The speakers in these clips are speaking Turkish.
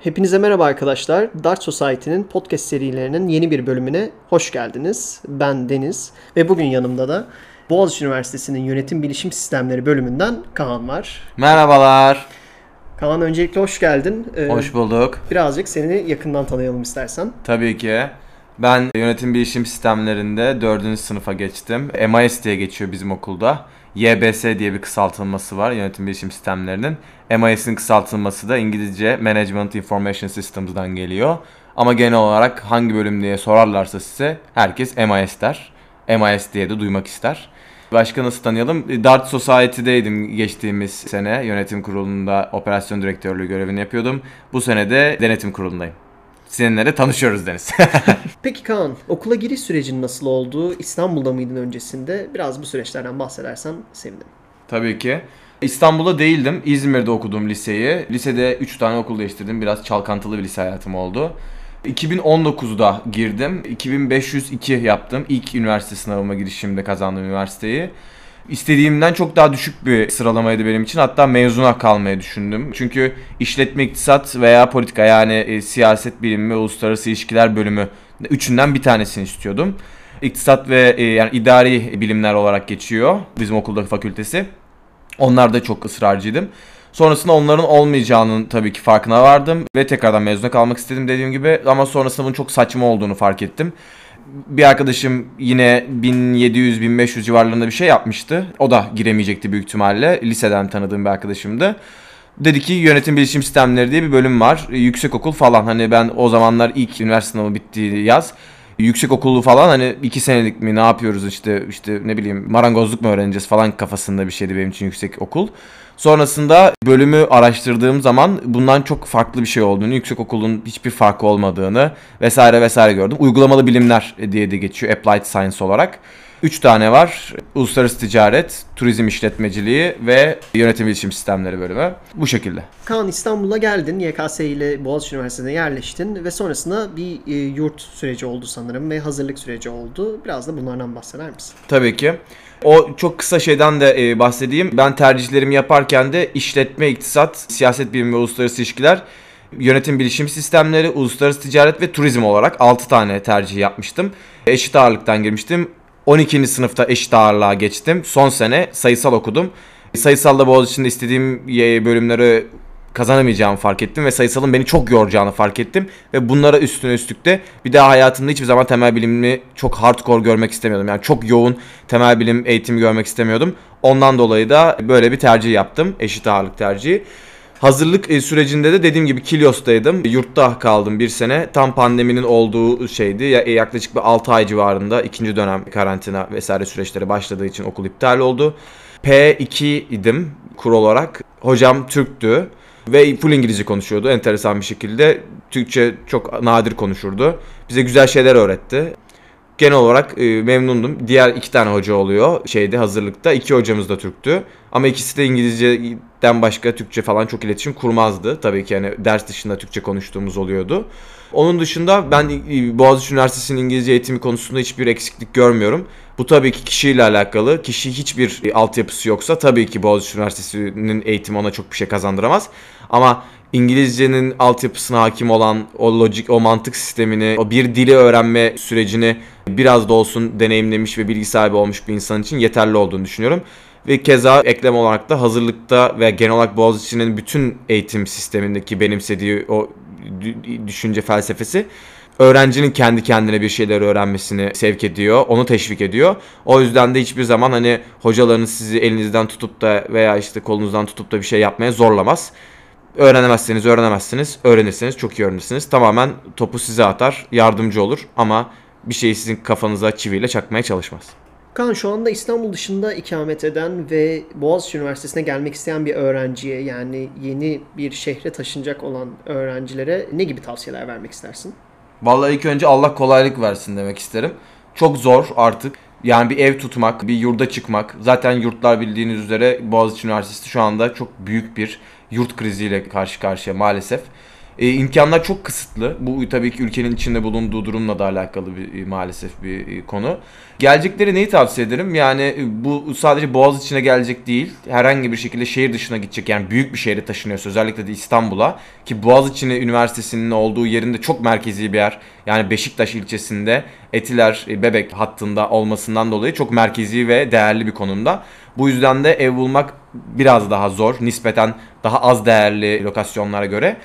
Hepinize merhaba arkadaşlar. Dart Society'nin podcast serilerinin yeni bir bölümüne hoş geldiniz. Ben Deniz ve bugün yanımda da Boğaziçi Üniversitesi'nin Yönetim Bilişim Sistemleri bölümünden Kaan var. Merhabalar. Kaan öncelikle hoş geldin. Ee, Hoş bulduk. Birazcık seni yakından tanıyalım istersen. Tabii ki. Ben yönetim bilişim sistemlerinde 4. sınıfa geçtim. MIS diye geçiyor bizim okulda. YBS diye bir kısaltılması var yönetim bilişim sistemlerinin. MIS'in kısaltılması da İngilizce Management Information Systems'dan geliyor. Ama genel olarak hangi bölüm diye sorarlarsa size herkes MIS der. MIS diye de duymak ister. Başka nasıl tanıyalım? Dart Society'deydim geçtiğimiz sene. Yönetim kurulunda operasyon direktörlüğü görevini yapıyordum. Bu sene de denetim kurulundayım. Seninle de tanışıyoruz Deniz. Peki Kaan, okula giriş sürecin nasıl oldu? İstanbul'da mıydın öncesinde? Biraz bu süreçlerden bahsedersen sevinirim. Tabii ki. İstanbul'da değildim. İzmir'de okudum liseyi. Lisede 3 tane okul değiştirdim. Biraz çalkantılı bir lise hayatım oldu. 2019'da girdim. 2502 yaptım. İlk üniversite sınavıma girişimde kazandım üniversiteyi. İstediğimden çok daha düşük bir sıralamaydı benim için. Hatta mezuna kalmayı düşündüm. Çünkü işletme, iktisat veya politika yani e, siyaset bilimi uluslararası ilişkiler bölümü üçünden bir tanesini istiyordum. İktisat ve e, yani idari bilimler olarak geçiyor bizim okuldaki fakültesi. Onlar da çok ısrarcıydım. Sonrasında onların olmayacağının tabii ki farkına vardım ve tekrardan mezuna kalmak istedim dediğim gibi ama sonrasında bunun çok saçma olduğunu fark ettim. Bir arkadaşım yine 1700-1500 civarlarında bir şey yapmıştı. O da giremeyecekti büyük ihtimalle. Liseden tanıdığım bir arkadaşımdı. Dedi ki yönetim bilişim sistemleri diye bir bölüm var. Yüksek okul falan hani ben o zamanlar ilk üniversite sınavı bittiği yaz yüksek okulu falan hani iki senelik mi ne yapıyoruz işte işte ne bileyim marangozluk mu öğreneceğiz falan kafasında bir şeydi benim için yüksek okul. Sonrasında bölümü araştırdığım zaman bundan çok farklı bir şey olduğunu, yüksek okulun hiçbir farkı olmadığını vesaire vesaire gördüm. Uygulamalı bilimler diye de geçiyor Applied Science olarak. 3 tane var. Uluslararası ticaret, turizm işletmeciliği ve yönetim iletişim sistemleri bölümü. Bu şekilde. Kaan İstanbul'a geldin. YKS ile Boğaziçi Üniversitesi'ne yerleştin ve sonrasında bir e, yurt süreci oldu sanırım ve hazırlık süreci oldu. Biraz da bunlardan bahseder misin? Tabii ki. O çok kısa şeyden de e, bahsedeyim. Ben tercihlerimi yaparken de işletme, iktisat, siyaset bilimi ve uluslararası ilişkiler, yönetim bilişim sistemleri, uluslararası ticaret ve turizm olarak 6 tane tercih yapmıştım. Eşit ağırlıktan girmiştim. 12. sınıfta eşit ağırlığa geçtim. Son sene sayısal okudum. Sayısalda Boğaziçi'nde istediğim bölümleri kazanamayacağımı fark ettim ve sayısalın beni çok yoracağını fark ettim ve bunlara üstüne üstlük de bir daha hayatımda hiçbir zaman temel bilimi çok hardcore görmek istemiyordum. Yani çok yoğun temel bilim eğitimi görmek istemiyordum. Ondan dolayı da böyle bir tercih yaptım. Eşit ağırlık tercihi. Hazırlık e, sürecinde de dediğim gibi Kilyos'taydım. Yurtta kaldım bir sene. Tam pandeminin olduğu şeydi. E, yaklaşık bir 6 ay civarında ikinci dönem karantina vesaire süreçleri başladığı için okul iptal oldu. P2 idim kur olarak. Hocam Türktü ve full İngilizce konuşuyordu enteresan bir şekilde. Türkçe çok nadir konuşurdu. Bize güzel şeyler öğretti. Genel olarak e, memnundum. Diğer iki tane hoca oluyor şeyde hazırlıkta. İki hocamız da Türktü. Ama ikisi de İngilizceden başka Türkçe falan çok iletişim kurmazdı. Tabii ki yani ders dışında Türkçe konuştuğumuz oluyordu. Onun dışında ben Boğaziçi Üniversitesi'nin İngilizce eğitimi konusunda hiçbir eksiklik görmüyorum. Bu tabii ki kişiyle alakalı. Kişi hiçbir altyapısı yoksa tabii ki Boğaziçi Üniversitesi'nin eğitimi ona çok bir şey kazandıramaz. Ama İngilizcenin altyapısına hakim olan o lojik, o mantık sistemini, o bir dili öğrenme sürecini biraz da olsun deneyimlemiş ve bilgi sahibi olmuş bir insan için yeterli olduğunu düşünüyorum. Ve keza eklem olarak da hazırlıkta ve genel olarak Boğaziçi'nin bütün eğitim sistemindeki benimsediği o düşünce felsefesi öğrencinin kendi kendine bir şeyler öğrenmesini sevk ediyor. Onu teşvik ediyor. O yüzden de hiçbir zaman hani hocalarınız sizi elinizden tutup da veya işte kolunuzdan tutup da bir şey yapmaya zorlamaz. Öğrenemezseniz öğrenemezsiniz. Öğrenirseniz çok iyi öğrenirsiniz. Tamamen topu size atar, yardımcı olur ama bir şeyi sizin kafanıza çiviyle çakmaya çalışmaz. Kaan şu anda İstanbul dışında ikamet eden ve Boğaziçi Üniversitesi'ne gelmek isteyen bir öğrenciye yani yeni bir şehre taşınacak olan öğrencilere ne gibi tavsiyeler vermek istersin? Vallahi ilk önce Allah kolaylık versin demek isterim. Çok zor artık. Yani bir ev tutmak, bir yurda çıkmak. Zaten yurtlar bildiğiniz üzere Boğaziçi Üniversitesi şu anda çok büyük bir yurt kriziyle karşı karşıya maalesef. E, imkanlar çok kısıtlı. Bu tabii ki ülkenin içinde bulunduğu durumla da alakalı bir maalesef bir konu. Gelecekleri neyi tavsiye ederim? Yani bu sadece Boğaz içine gelecek değil. Herhangi bir şekilde şehir dışına gidecek. Yani büyük bir şehre taşınıyorsa özellikle de İstanbul'a. Ki Boğaziçi Üniversitesi'nin olduğu yerinde çok merkezi bir yer. Yani Beşiktaş ilçesinde Etiler Bebek hattında olmasından dolayı çok merkezi ve değerli bir konumda. Bu yüzden de ev bulmak biraz daha zor. Nispeten daha az değerli lokasyonlara göre.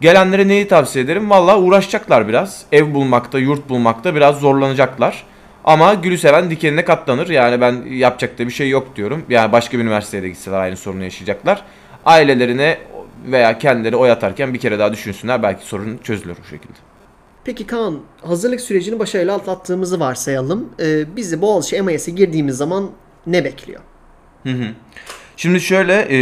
Gelenlere neyi tavsiye ederim? Valla uğraşacaklar biraz. Ev bulmakta, yurt bulmakta biraz zorlanacaklar. Ama gülü seven dikenine katlanır. Yani ben yapacak da bir şey yok diyorum. Yani başka bir üniversiteye de gitseler aynı sorunu yaşayacaklar. Ailelerine veya kendileri oy atarken bir kere daha düşünsünler. Belki sorun çözülür bu şekilde. Peki Kaan, hazırlık sürecini başarıyla atlattığımızı varsayalım. Ee, bizi Boğaziçi MIS'e girdiğimiz zaman ne bekliyor? Hı hı. Şimdi şöyle, e,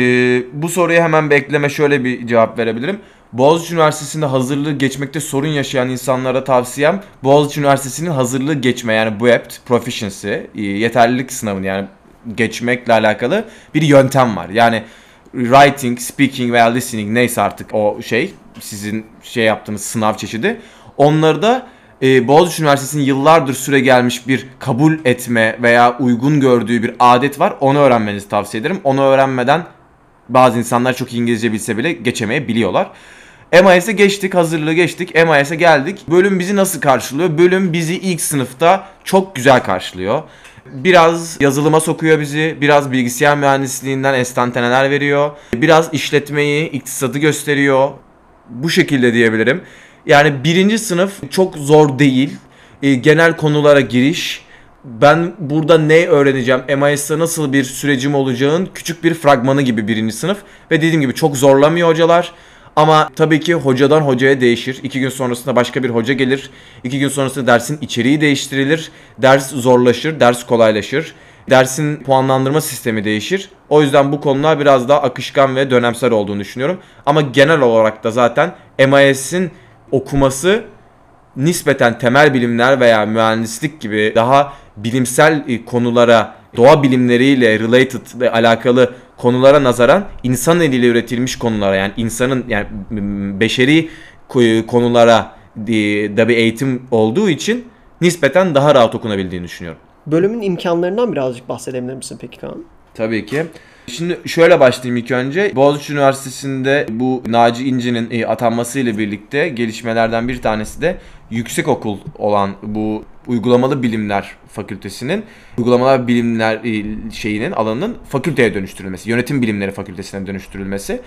bu soruya hemen bekleme şöyle bir cevap verebilirim. Boğaziçi Üniversitesi'nde hazırlığı geçmekte sorun yaşayan insanlara tavsiyem Boğaziçi Üniversitesi'nin hazırlığı geçme yani BUEPT Proficiency e, yeterlilik sınavını yani geçmekle alakalı bir yöntem var. Yani writing, speaking veya listening neyse artık o şey sizin şey yaptığınız sınav çeşidi. Onları da e, Boğaziçi Üniversitesi'nin yıllardır süre gelmiş bir kabul etme veya uygun gördüğü bir adet var. Onu öğrenmenizi tavsiye ederim. Onu öğrenmeden bazı insanlar çok İngilizce bilse bile geçemeyebiliyorlar. MIS'e geçtik, hazırlığı geçtik. MIS'e geldik. Bölüm bizi nasıl karşılıyor? Bölüm bizi ilk sınıfta çok güzel karşılıyor. Biraz yazılıma sokuyor bizi, biraz bilgisayar mühendisliğinden estanteneler veriyor. Biraz işletmeyi, iktisadı gösteriyor. Bu şekilde diyebilirim. Yani birinci sınıf çok zor değil. E, genel konulara giriş. Ben burada ne öğreneceğim, MIS'te nasıl bir sürecim olacağın küçük bir fragmanı gibi birinci sınıf. Ve dediğim gibi çok zorlamıyor hocalar. Ama tabii ki hocadan hocaya değişir. İki gün sonrasında başka bir hoca gelir. İki gün sonrasında dersin içeriği değiştirilir. Ders zorlaşır, ders kolaylaşır. Dersin puanlandırma sistemi değişir. O yüzden bu konular biraz daha akışkan ve dönemsel olduğunu düşünüyorum. Ama genel olarak da zaten MIS'in okuması nispeten temel bilimler veya mühendislik gibi daha bilimsel e, konulara, doğa bilimleriyle related ve alakalı konulara nazaran insan eliyle üretilmiş konulara yani insanın yani beşeri konulara da bir eğitim olduğu için nispeten daha rahat okunabildiğini düşünüyorum. Bölümün imkanlarından birazcık bahsedebilir misin peki Kaan? Tabii ki. Şimdi şöyle başlayayım ilk önce. Boğaziçi Üniversitesi'nde bu Naci İnci'nin e, atanmasıyla birlikte gelişmelerden bir tanesi de yüksek okul olan bu uygulamalı bilimler fakültesinin uygulamalar bilimler e, şeyinin alanının fakülteye dönüştürülmesi, yönetim bilimleri fakültesine dönüştürülmesi.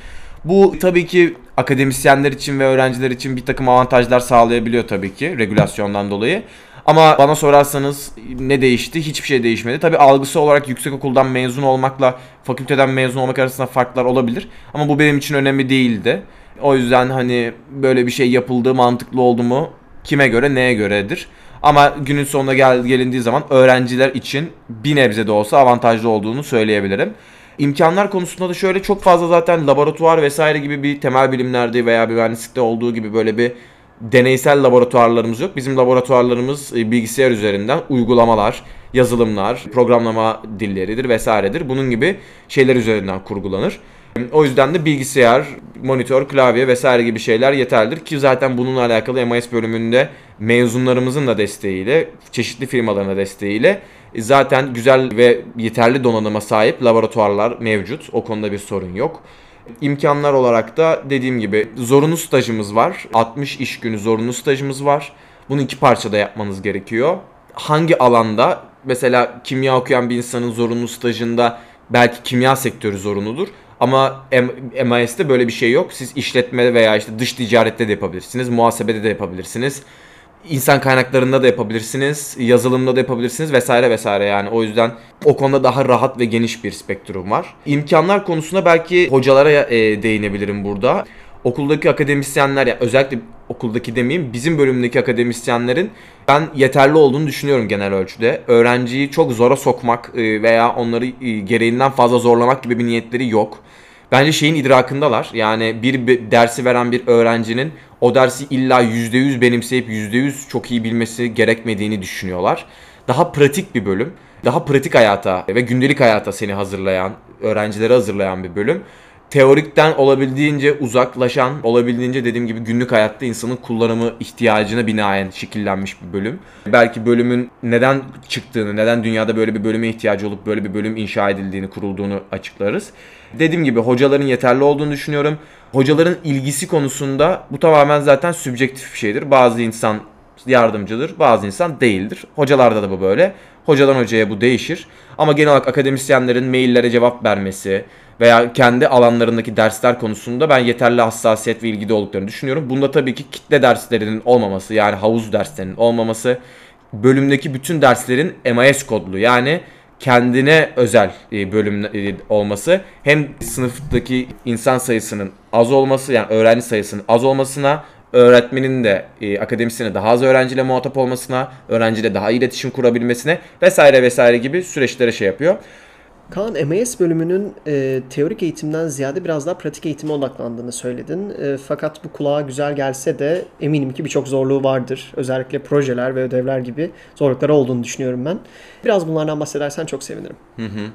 Bu tabii ki akademisyenler için ve öğrenciler için bir takım avantajlar sağlayabiliyor tabii ki regülasyondan dolayı. Ama bana sorarsanız ne değişti? Hiçbir şey değişmedi. Tabi algısı olarak yüksek okuldan mezun olmakla fakülteden mezun olmak arasında farklar olabilir. Ama bu benim için önemli değildi. O yüzden hani böyle bir şey yapıldığı mantıklı oldu mu kime göre neye göredir. Ama günün sonuna gel gelindiği zaman öğrenciler için bir nebze de olsa avantajlı olduğunu söyleyebilirim. İmkanlar konusunda da şöyle çok fazla zaten laboratuvar vesaire gibi bir temel bilimlerde veya bir mühendislikte olduğu gibi böyle bir deneysel laboratuvarlarımız yok. Bizim laboratuvarlarımız e, bilgisayar üzerinden uygulamalar, yazılımlar, programlama dilleridir vesairedir. Bunun gibi şeyler üzerinden kurgulanır. O yüzden de bilgisayar, monitör, klavye vesaire gibi şeyler yeterlidir ki zaten bununla alakalı MIS bölümünde mezunlarımızın da desteğiyle, çeşitli firmaların da desteğiyle e, zaten güzel ve yeterli donanıma sahip laboratuvarlar mevcut. O konuda bir sorun yok. İmkanlar olarak da dediğim gibi zorunlu stajımız var. 60 iş günü zorunlu stajımız var. Bunu iki parçada yapmanız gerekiyor. Hangi alanda mesela kimya okuyan bir insanın zorunlu stajında belki kimya sektörü zorunludur. Ama MIS'te böyle bir şey yok. Siz işletme veya işte dış ticarette de yapabilirsiniz. Muhasebede de yapabilirsiniz insan kaynaklarında da yapabilirsiniz, yazılımda da yapabilirsiniz vesaire vesaire yani. O yüzden o konuda daha rahat ve geniş bir spektrum var. İmkanlar konusunda belki hocalara e, değinebilirim burada. Okuldaki akademisyenler ya özellikle okuldaki demeyeyim bizim bölümdeki akademisyenlerin ben yeterli olduğunu düşünüyorum genel ölçüde. Öğrenciyi çok zora sokmak e, veya onları e, gereğinden fazla zorlamak gibi bir niyetleri yok. Bence şeyin idrakındalar. Yani bir dersi veren bir öğrencinin o dersi illa %100 benimseyip %100 çok iyi bilmesi gerekmediğini düşünüyorlar. Daha pratik bir bölüm. Daha pratik hayata ve gündelik hayata seni hazırlayan, öğrencileri hazırlayan bir bölüm. Teorikten olabildiğince uzaklaşan, olabildiğince dediğim gibi günlük hayatta insanın kullanımı ihtiyacına binaen şekillenmiş bir bölüm. Belki bölümün neden çıktığını, neden dünyada böyle bir bölüme ihtiyacı olup böyle bir bölüm inşa edildiğini, kurulduğunu açıklarız. Dediğim gibi hocaların yeterli olduğunu düşünüyorum. Hocaların ilgisi konusunda bu tamamen zaten sübjektif bir şeydir. Bazı insan yardımcıdır, bazı insan değildir. Hocalarda da bu böyle. Hocadan hocaya bu değişir. Ama genel olarak akademisyenlerin maillere cevap vermesi veya kendi alanlarındaki dersler konusunda ben yeterli hassasiyet ve ilgide olduklarını düşünüyorum. Bunda tabii ki kitle derslerinin olmaması yani havuz derslerinin olmaması, bölümdeki bütün derslerin MIS kodlu yani kendine özel e, bölüm e, olması hem sınıftaki insan sayısının az olması yani öğrenci sayısının az olmasına öğretmenin de e, akademisyene daha az öğrenciyle muhatap olmasına, öğrenciyle daha iyi iletişim kurabilmesine vesaire vesaire gibi süreçlere şey yapıyor. Kaan, MAS bölümünün e, teorik eğitimden ziyade biraz daha pratik eğitime odaklandığını söyledin. E, fakat bu kulağa güzel gelse de eminim ki birçok zorluğu vardır. Özellikle projeler ve ödevler gibi zorlukları olduğunu düşünüyorum ben. Biraz bunlardan bahsedersen çok sevinirim. Hı hı.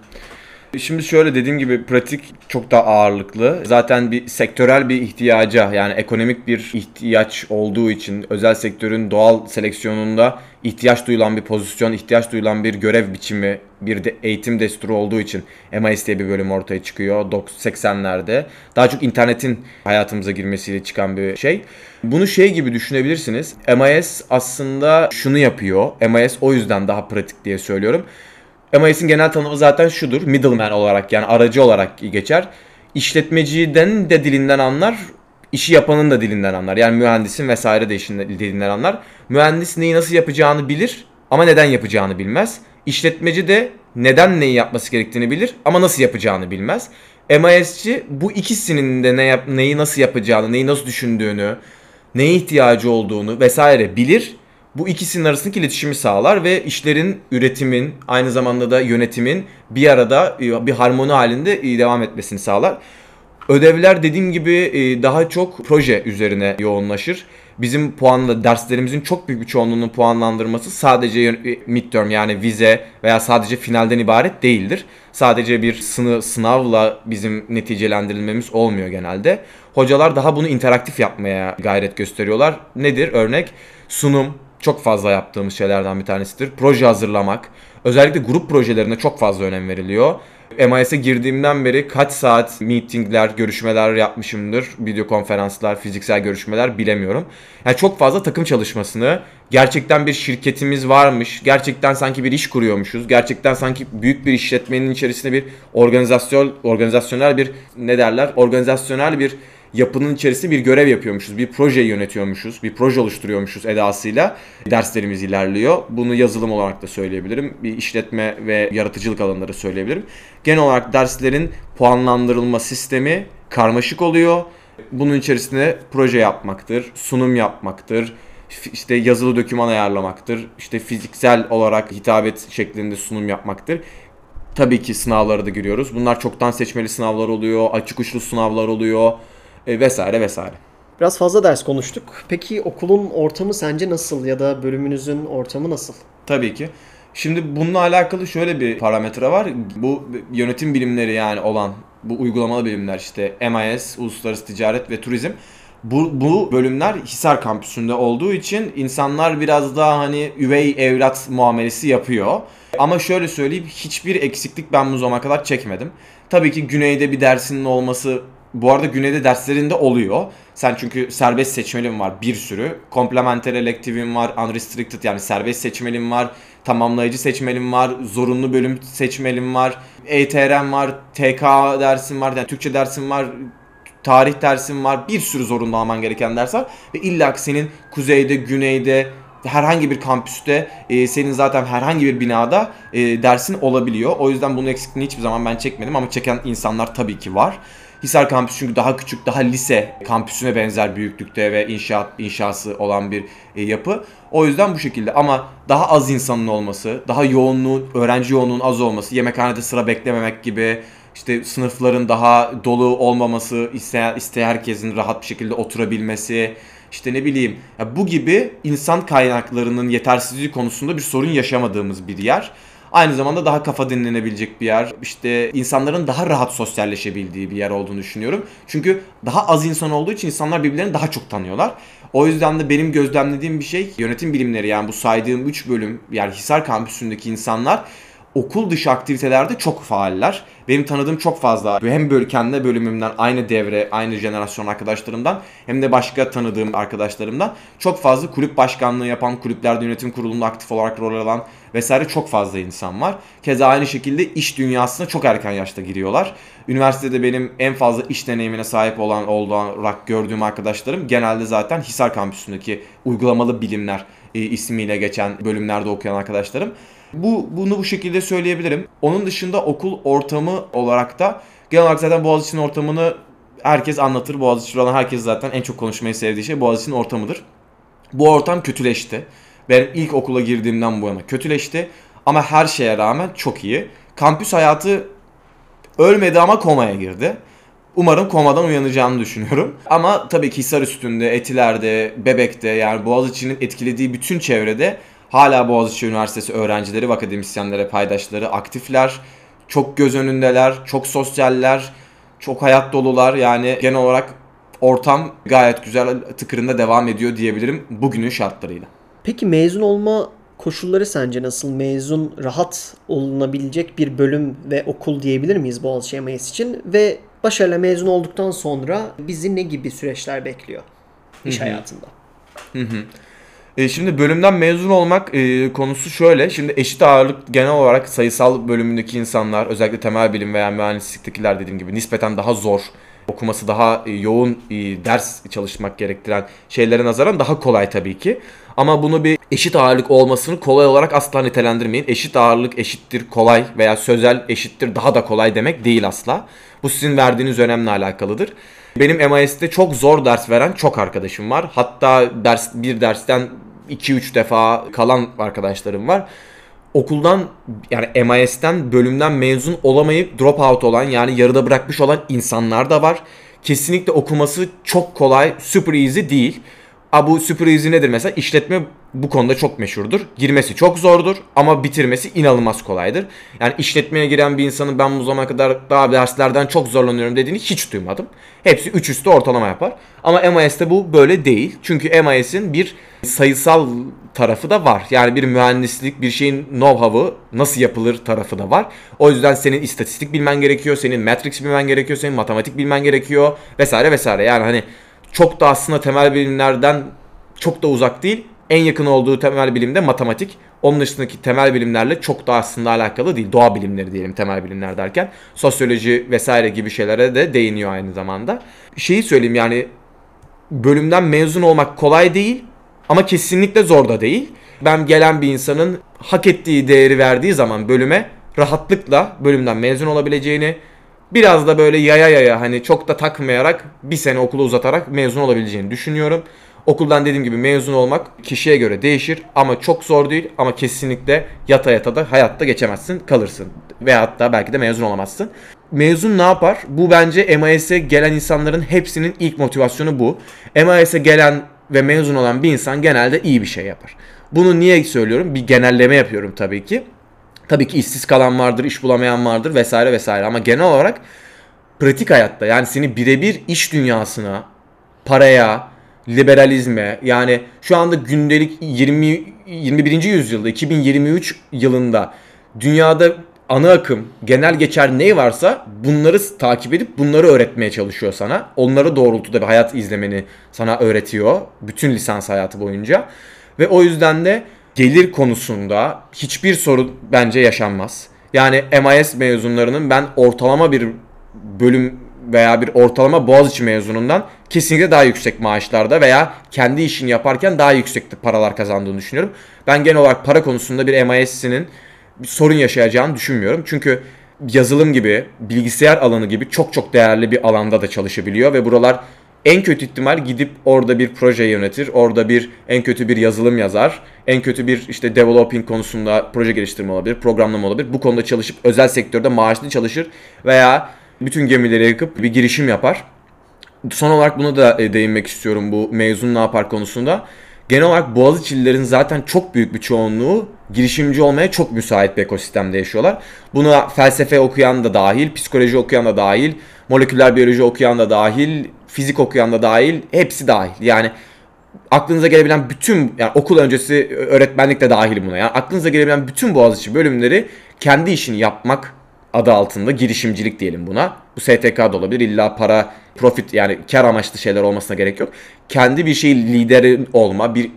Şimdi şöyle dediğim gibi pratik çok daha ağırlıklı. Zaten bir sektörel bir ihtiyaca yani ekonomik bir ihtiyaç olduğu için özel sektörün doğal seleksiyonunda ihtiyaç duyulan bir pozisyon, ihtiyaç duyulan bir görev biçimi, bir de eğitim desturu olduğu için MIS diye bir bölüm ortaya çıkıyor 80'lerde. Daha çok internetin hayatımıza girmesiyle çıkan bir şey. Bunu şey gibi düşünebilirsiniz. MIS aslında şunu yapıyor. MIS o yüzden daha pratik diye söylüyorum. MIS'in genel tanımı zaten şudur. Middleman olarak yani aracı olarak geçer. İşletmeciden de dilinden anlar, işi yapanın da dilinden anlar. Yani mühendisin vesaire de işin dilinden anlar. Mühendis neyi nasıl yapacağını bilir ama neden yapacağını bilmez. İşletmeci de neden neyi yapması gerektiğini bilir ama nasıl yapacağını bilmez. MIS'ci bu ikisinin de ne yap, neyi nasıl yapacağını, neyi nasıl düşündüğünü, neye ihtiyacı olduğunu vesaire bilir bu ikisinin arasındaki iletişimi sağlar ve işlerin, üretimin, aynı zamanda da yönetimin bir arada e, bir harmoni halinde e, devam etmesini sağlar. Ödevler dediğim gibi e, daha çok proje üzerine yoğunlaşır. Bizim puanla derslerimizin çok büyük bir çoğunluğunun puanlandırması sadece midterm yani vize veya sadece finalden ibaret değildir. Sadece bir sını, sınavla bizim neticelendirilmemiz olmuyor genelde. Hocalar daha bunu interaktif yapmaya gayret gösteriyorlar. Nedir? Örnek sunum, çok fazla yaptığımız şeylerden bir tanesidir. Proje hazırlamak. Özellikle grup projelerine çok fazla önem veriliyor. MIS'e girdiğimden beri kaç saat meetingler, görüşmeler yapmışımdır. Video konferanslar, fiziksel görüşmeler bilemiyorum. Yani çok fazla takım çalışmasını, gerçekten bir şirketimiz varmış, gerçekten sanki bir iş kuruyormuşuz, gerçekten sanki büyük bir işletmenin içerisinde bir organizasyon, organizasyonel bir ne derler, organizasyonel bir yapının içerisinde bir görev yapıyormuşuz. Bir projeyi yönetiyormuşuz. Bir proje oluşturuyormuşuz edasıyla. Derslerimiz ilerliyor. Bunu yazılım olarak da söyleyebilirim. Bir işletme ve yaratıcılık alanları söyleyebilirim. Genel olarak derslerin puanlandırılma sistemi karmaşık oluyor. Bunun içerisinde proje yapmaktır, sunum yapmaktır, işte yazılı doküman ayarlamaktır, işte fiziksel olarak hitabet şeklinde sunum yapmaktır. Tabii ki sınavları da giriyoruz. Bunlar çoktan seçmeli sınavlar oluyor, açık uçlu sınavlar oluyor e, vesaire vesaire. Biraz fazla ders konuştuk. Peki okulun ortamı sence nasıl ya da bölümünüzün ortamı nasıl? Tabii ki. Şimdi bununla alakalı şöyle bir parametre var. Bu yönetim bilimleri yani olan bu uygulamalı bilimler işte MIS, Uluslararası Ticaret ve Turizm. Bu, bu bölümler Hisar kampüsünde olduğu için insanlar biraz daha hani üvey evlat muamelesi yapıyor. Ama şöyle söyleyeyim hiçbir eksiklik ben bu zamana kadar çekmedim. Tabii ki güneyde bir dersinin olması bu arada güneyde derslerinde oluyor. Sen çünkü serbest seçmelin var bir sürü. Complementary elective'in var, unrestricted yani serbest seçmelin var, tamamlayıcı seçmelin var, zorunlu bölüm seçmelin var, ETR'm var, TK dersin var, yani Türkçe dersin var, tarih dersin var. Bir sürü zorunlu alman gereken ders var. Ve illa senin kuzeyde, güneyde, herhangi bir kampüste e, senin zaten herhangi bir binada e, dersin olabiliyor. O yüzden bunun eksikliğini hiçbir zaman ben çekmedim ama çeken insanlar tabii ki var. Hisar kampüsü çünkü daha küçük, daha lise kampüsüne benzer büyüklükte ve inşaat inşası olan bir e, yapı. O yüzden bu şekilde ama daha az insanın olması, daha yoğunluğun, öğrenci yoğunluğun az olması, yemekhanede sıra beklememek gibi işte sınıfların daha dolu olmaması, iste, iste herkesin rahat bir şekilde oturabilmesi, işte ne bileyim ya bu gibi insan kaynaklarının yetersizliği konusunda bir sorun yaşamadığımız bir yer. Aynı zamanda daha kafa dinlenebilecek bir yer. İşte insanların daha rahat sosyalleşebildiği bir yer olduğunu düşünüyorum. Çünkü daha az insan olduğu için insanlar birbirlerini daha çok tanıyorlar. O yüzden de benim gözlemlediğim bir şey yönetim bilimleri yani bu saydığım 3 bölüm yani Hisar kampüsündeki insanlar okul dışı aktivitelerde çok faaller. Benim tanıdığım çok fazla hem böyle kendi bölümümden aynı devre, aynı jenerasyon arkadaşlarımdan hem de başka tanıdığım arkadaşlarımdan çok fazla kulüp başkanlığı yapan, kulüplerde yönetim kurulunda aktif olarak rol alan vesaire çok fazla insan var. Keza aynı şekilde iş dünyasına çok erken yaşta giriyorlar. Üniversitede benim en fazla iş deneyimine sahip olan olarak gördüğüm arkadaşlarım genelde zaten Hisar kampüsündeki uygulamalı bilimler e, ismiyle geçen bölümlerde okuyan arkadaşlarım. Bu bunu bu şekilde söyleyebilirim. Onun dışında okul ortamı olarak da genel olarak zaten Boğaziçi'nin ortamını herkes anlatır. Boğaziçi olan herkes zaten en çok konuşmayı sevdiği şey Boğaziçi'nin ortamıdır. Bu ortam kötüleşti. Ben ilk okula girdiğimden bu yana kötüleşti. Ama her şeye rağmen çok iyi. Kampüs hayatı ölmedi ama komaya girdi. Umarım komadan uyanacağını düşünüyorum. Ama tabii ki Hisar üstünde, Etiler'de, Bebek'te yani Boğaziçi'nin etkilediği bütün çevrede Hala Boğaziçi Üniversitesi öğrencileri ve akademisyenlere paydaşları aktifler. Çok göz önündeler, çok sosyaller, çok hayat dolular. Yani genel olarak ortam gayet güzel tıkırında devam ediyor diyebilirim bugünün şartlarıyla. Peki mezun olma koşulları sence nasıl? Mezun rahat olunabilecek bir bölüm ve okul diyebilir miyiz Boğaziçi MIS için? Ve başarıyla mezun olduktan sonra bizi ne gibi süreçler bekliyor iş hayatında? Hı hı. E, şimdi bölümden mezun olmak e, konusu şöyle. Şimdi eşit ağırlık genel olarak sayısal bölümündeki insanlar özellikle temel bilim veya mühendisliktekiler dediğim gibi nispeten daha zor okuması daha e, yoğun ders çalışmak gerektiren şeylere nazaran daha kolay tabii ki. Ama bunu bir eşit ağırlık olmasını kolay olarak asla nitelendirmeyin. Eşit ağırlık eşittir kolay veya sözel eşittir daha da kolay demek değil asla. Bu sizin verdiğiniz önemle alakalıdır. Benim MIS'te çok zor ders veren çok arkadaşım var. Hatta ders bir dersten 2-3 defa kalan arkadaşlarım var. Okuldan yani MIS'ten bölümden mezun olamayıp drop out olan yani yarıda bırakmış olan insanlar da var. Kesinlikle okuması çok kolay, super easy değil. A bu super easy nedir mesela? İşletme bu konuda çok meşhurdur. Girmesi çok zordur ama bitirmesi inanılmaz kolaydır. Yani işletmeye giren bir insanın ben bu zamana kadar daha derslerden çok zorlanıyorum dediğini hiç duymadım. Hepsi 3 üstü ortalama yapar. Ama MIS'te bu böyle değil. Çünkü MIS'in bir sayısal tarafı da var. Yani bir mühendislik, bir şeyin know-how'ı nasıl yapılır tarafı da var. O yüzden senin istatistik bilmen gerekiyor, senin matrix bilmen gerekiyor, senin matematik bilmen gerekiyor vesaire vesaire. Yani hani çok da aslında temel bilimlerden çok da uzak değil. En yakın olduğu temel bilimde matematik. Onun dışındaki temel bilimlerle çok da aslında alakalı değil. Doğa bilimleri diyelim temel bilimler derken. Sosyoloji vesaire gibi şeylere de değiniyor aynı zamanda. Şeyi söyleyeyim yani bölümden mezun olmak kolay değil ama kesinlikle zor da değil. Ben gelen bir insanın hak ettiği değeri verdiği zaman bölüme rahatlıkla bölümden mezun olabileceğini, biraz da böyle yaya yaya hani çok da takmayarak bir sene okulu uzatarak mezun olabileceğini düşünüyorum. Okuldan dediğim gibi mezun olmak kişiye göre değişir ama çok zor değil ama kesinlikle yata yata da hayatta geçemezsin kalırsın. Ve hatta belki de mezun olamazsın. Mezun ne yapar? Bu bence MIS'e gelen insanların hepsinin ilk motivasyonu bu. MIS'e gelen ve mezun olan bir insan genelde iyi bir şey yapar. Bunu niye söylüyorum? Bir genelleme yapıyorum tabii ki. Tabii ki işsiz kalan vardır, iş bulamayan vardır vesaire vesaire ama genel olarak pratik hayatta yani seni birebir iş dünyasına, paraya, liberalizme yani şu anda gündelik 20 21. yüzyılda 2023 yılında dünyada ana akım, genel geçer ne varsa bunları takip edip bunları öğretmeye çalışıyor sana. Onları doğrultuda bir hayat izlemeni sana öğretiyor bütün lisans hayatı boyunca. Ve o yüzden de gelir konusunda hiçbir sorun bence yaşanmaz. Yani MIS mezunlarının ben ortalama bir bölüm veya bir ortalama Boğaziçi mezunundan kesinlikle daha yüksek maaşlarda veya kendi işini yaparken daha yüksek paralar kazandığını düşünüyorum. Ben genel olarak para konusunda bir MIS'sinin bir sorun yaşayacağını düşünmüyorum. Çünkü yazılım gibi, bilgisayar alanı gibi çok çok değerli bir alanda da çalışabiliyor ve buralar en kötü ihtimal gidip orada bir proje yönetir, orada bir en kötü bir yazılım yazar, en kötü bir işte developing konusunda proje geliştirme olabilir, programlama olabilir. Bu konuda çalışıp özel sektörde maaşlı çalışır veya bütün gemileri yakıp bir girişim yapar. Son olarak buna da e, değinmek istiyorum bu mezun ne yapar konusunda. genel olarak Boğaziçi'lilerin zaten çok büyük bir çoğunluğu girişimci olmaya çok müsait bir ekosistemde yaşıyorlar. Buna felsefe okuyan da dahil, psikoloji okuyan da dahil, moleküler biyoloji okuyan da dahil, fizik okuyan da dahil, hepsi dahil. Yani aklınıza gelebilen bütün yani okul öncesi öğretmenlik de dahil buna. Yani aklınıza gelebilen bütün Boğaziçi bölümleri kendi işini yapmak adı altında girişimcilik diyelim buna. Bu STK da olabilir. İlla para, profit yani kar amaçlı şeyler olmasına gerek yok. Kendi bir şey lideri olma, bir,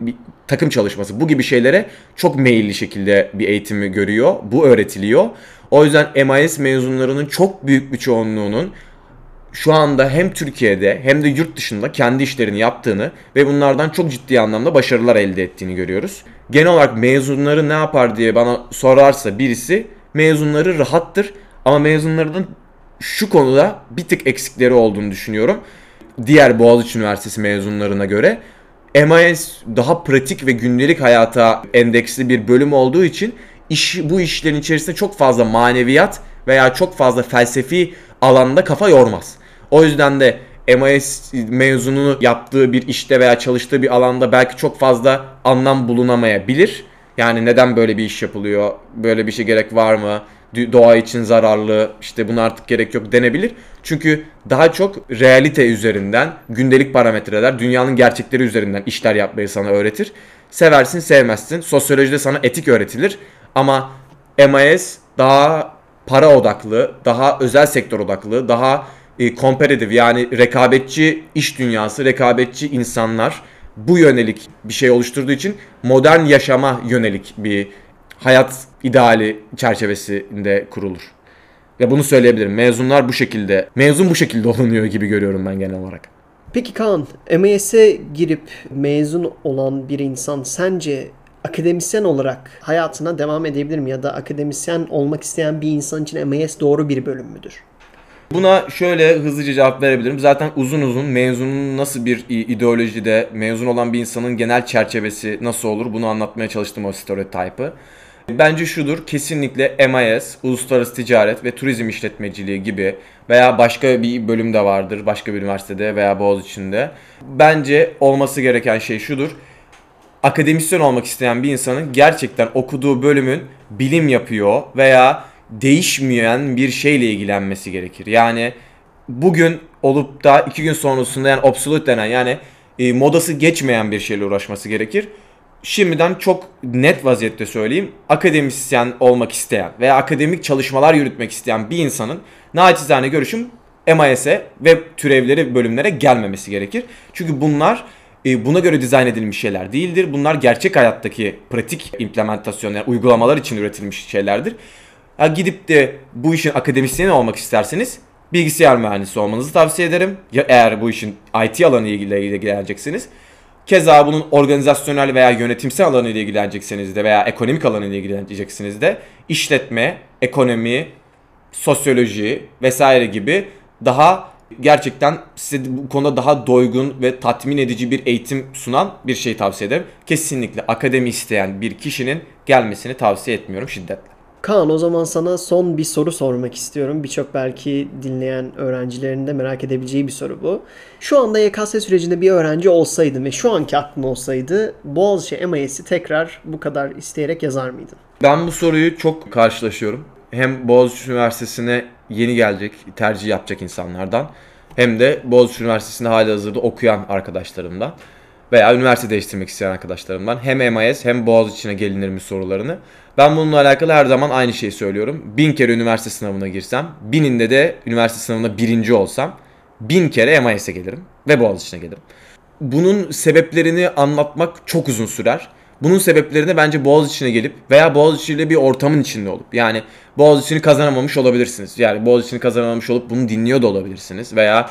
bir takım çalışması bu gibi şeylere çok meyilli şekilde bir eğitimi görüyor. Bu öğretiliyor. O yüzden MIS mezunlarının çok büyük bir çoğunluğunun şu anda hem Türkiye'de hem de yurt dışında kendi işlerini yaptığını ve bunlardan çok ciddi anlamda başarılar elde ettiğini görüyoruz. Genel olarak mezunları ne yapar diye bana sorarsa birisi mezunları rahattır ama mezunlarının şu konuda bir tık eksikleri olduğunu düşünüyorum. Diğer Boğaziçi Üniversitesi mezunlarına göre MIS daha pratik ve gündelik hayata endeksli bir bölüm olduğu için iş, bu işlerin içerisinde çok fazla maneviyat veya çok fazla felsefi alanda kafa yormaz. O yüzden de MIS mezununu yaptığı bir işte veya çalıştığı bir alanda belki çok fazla anlam bulunamayabilir. Yani neden böyle bir iş yapılıyor? Böyle bir şey gerek var mı? Doğa için zararlı, işte buna artık gerek yok denebilir. Çünkü daha çok realite üzerinden, gündelik parametreler, dünyanın gerçekleri üzerinden işler yapmayı sana öğretir. Seversin, sevmezsin. Sosyolojide sana etik öğretilir. Ama MIS daha para odaklı, daha özel sektör odaklı, daha e, competitive yani rekabetçi iş dünyası, rekabetçi insanlar bu yönelik bir şey oluşturduğu için modern yaşama yönelik bir hayat ideali çerçevesinde kurulur. Ve bunu söyleyebilirim. Mezunlar bu şekilde, mezun bu şekilde olunuyor gibi görüyorum ben genel olarak. Peki Kaan, MAS'e girip mezun olan bir insan sence akademisyen olarak hayatına devam edebilir mi? Ya da akademisyen olmak isteyen bir insan için MAS doğru bir bölüm müdür? Buna şöyle hızlıca cevap verebilirim. Zaten uzun uzun mezunun nasıl bir ideolojide mezun olan bir insanın genel çerçevesi nasıl olur bunu anlatmaya çalıştım o stereotype'ı. Bence şudur kesinlikle MIS, Uluslararası Ticaret ve Turizm İşletmeciliği gibi veya başka bir bölüm de vardır başka bir üniversitede veya Boğaziçi'nde. Bence olması gereken şey şudur. Akademisyen olmak isteyen bir insanın gerçekten okuduğu bölümün bilim yapıyor veya değişmeyen bir şeyle ilgilenmesi gerekir. Yani bugün olup da iki gün sonrasında yani obsolete denen yani e, modası geçmeyen bir şeyle uğraşması gerekir. Şimdiden çok net vaziyette söyleyeyim. Akademisyen olmak isteyen veya akademik çalışmalar yürütmek isteyen bir insanın naçizane görüşüm MIS'e ve türevleri bölümlere gelmemesi gerekir. Çünkü bunlar e, buna göre dizayn edilmiş şeyler değildir. Bunlar gerçek hayattaki pratik implementasyonlar, uygulamalar için üretilmiş şeylerdir. Ya gidip de bu işin akademisyeni olmak isterseniz bilgisayar mühendisi olmanızı tavsiye ederim. Ya eğer bu işin IT alanı ile ilgileneceksiniz. Keza bunun organizasyonel veya yönetimsel alanı ile ilgilenecekseniz de veya ekonomik alanı ile ilgileneceksiniz de işletme, ekonomi, sosyoloji vesaire gibi daha gerçekten size bu konuda daha doygun ve tatmin edici bir eğitim sunan bir şey tavsiye ederim. Kesinlikle akademi isteyen bir kişinin gelmesini tavsiye etmiyorum şiddetle. Kaan o zaman sana son bir soru sormak istiyorum. Birçok belki dinleyen öğrencilerin de merak edebileceği bir soru bu. Şu anda YKS sürecinde bir öğrenci olsaydın ve şu anki aklın olsaydı Boğaziçi MIS'i tekrar bu kadar isteyerek yazar mıydın? Ben bu soruyu çok karşılaşıyorum. Hem Boğaziçi Üniversitesi'ne yeni gelecek, tercih yapacak insanlardan hem de Boğaziçi Üniversitesi'nde hali hazırda okuyan arkadaşlarımdan veya üniversite değiştirmek isteyen arkadaşlarımdan hem MIS hem Boğaziçi'ne gelinir mi sorularını. Ben bununla alakalı her zaman aynı şeyi söylüyorum. Bin kere üniversite sınavına girsem, bininde de üniversite sınavında birinci olsam, bin kere MIS'e gelirim ve Boğaziçi'ne gelirim. Bunun sebeplerini anlatmak çok uzun sürer. Bunun sebeplerini bence Boğaziçi'ne gelip veya Boğaziçi ile bir ortamın içinde olup yani Boğaziçi'ni kazanamamış olabilirsiniz. Yani Boğaziçi'ni kazanamamış olup bunu dinliyor da olabilirsiniz veya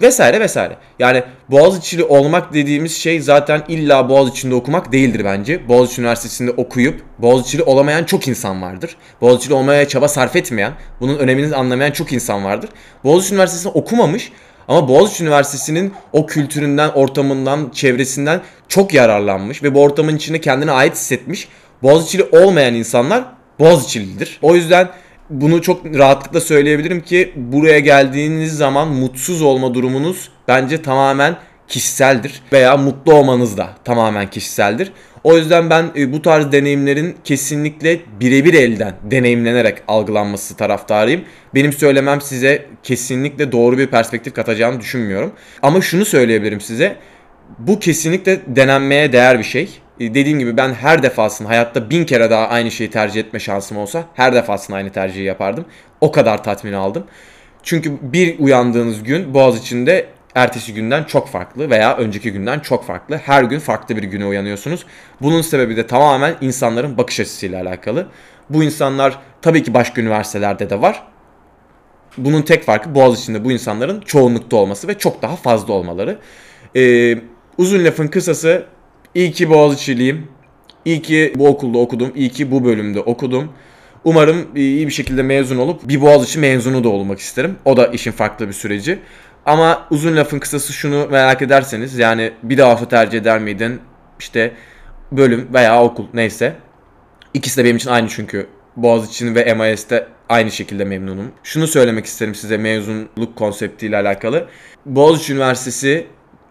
vesaire vesaire. Yani Boğaziçi'li olmak dediğimiz şey zaten illa Boğaziçi'nde okumak değildir bence. Boğaziçi Üniversitesi'nde okuyup Boğaziçi'li olamayan çok insan vardır. Boğaziçi'li olmaya çaba sarf etmeyen, bunun önemini anlamayan çok insan vardır. Boğaziçi Üniversitesi'nde okumamış ama Boğaziçi Üniversitesi'nin o kültüründen, ortamından, çevresinden çok yararlanmış ve bu ortamın içinde kendine ait hissetmiş. Boğaziçi'li olmayan insanlar Boğaziçi'lidir. O yüzden bunu çok rahatlıkla söyleyebilirim ki buraya geldiğiniz zaman mutsuz olma durumunuz bence tamamen kişiseldir veya mutlu olmanız da tamamen kişiseldir. O yüzden ben e, bu tarz deneyimlerin kesinlikle birebir elden deneyimlenerek algılanması taraftarıyım. Benim söylemem size kesinlikle doğru bir perspektif katacağını düşünmüyorum. Ama şunu söyleyebilirim size. Bu kesinlikle denenmeye değer bir şey. E, Dediğim gibi ben her defasında hayatta bin kere daha aynı şeyi tercih etme şansım olsa her defasında aynı tercihi yapardım. O kadar tatmin aldım. Çünkü bir uyandığınız gün Boğaz içinde ertesi günden çok farklı veya önceki günden çok farklı. Her gün farklı bir güne uyanıyorsunuz. Bunun sebebi de tamamen insanların bakış açısıyla alakalı. Bu insanlar tabii ki başka üniversitelerde de var. Bunun tek farkı Boğaziçi'nde bu insanların çoğunlukta olması ve çok daha fazla olmaları. Ee, uzun lafın kısası iyi ki Boğaziçi'liyim. İyi ki bu okulda okudum. İyi ki bu bölümde okudum. Umarım iyi bir şekilde mezun olup bir Boğaziçi mezunu da olmak isterim. O da işin farklı bir süreci. Ama uzun lafın kısası şunu merak ederseniz yani bir daha olsa tercih eder miydin? İşte bölüm veya okul neyse. İkisi de benim için aynı çünkü. Boğaziçi'nin ve MIS'te aynı şekilde memnunum. Şunu söylemek isterim size mezunluk konseptiyle alakalı. Boğaziçi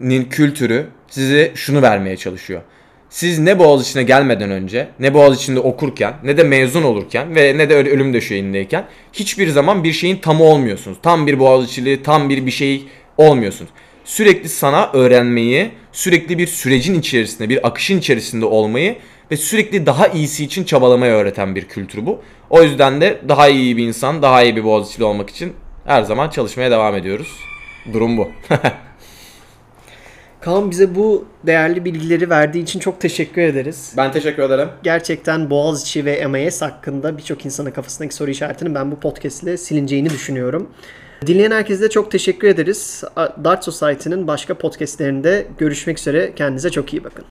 Üniversitesi'nin kültürü size şunu vermeye çalışıyor. Siz ne Boğaziçi'ne gelmeden önce, ne Boğaziçi'nde okurken, ne de mezun olurken ve ne de ölüm döşeğindeyken hiçbir zaman bir şeyin tamı olmuyorsunuz. Tam bir Boğaziçi'li, tam bir bir şey olmuyorsunuz. Sürekli sana öğrenmeyi, sürekli bir sürecin içerisinde, bir akışın içerisinde olmayı ve sürekli daha iyisi için çabalamayı öğreten bir kültür bu. O yüzden de daha iyi bir insan, daha iyi bir Boğaziçi'li olmak için her zaman çalışmaya devam ediyoruz. Durum bu. Kaan bize bu değerli bilgileri verdiği için çok teşekkür ederiz. ben teşekkür ederim. Gerçekten Boğaziçi ve MIS hakkında birçok insanın kafasındaki soru işaretini ben bu podcast ile silineceğini düşünüyorum. Dinleyen herkese de çok teşekkür ederiz. Dart Society'nin başka podcastlerinde görüşmek üzere. Kendinize çok iyi bakın.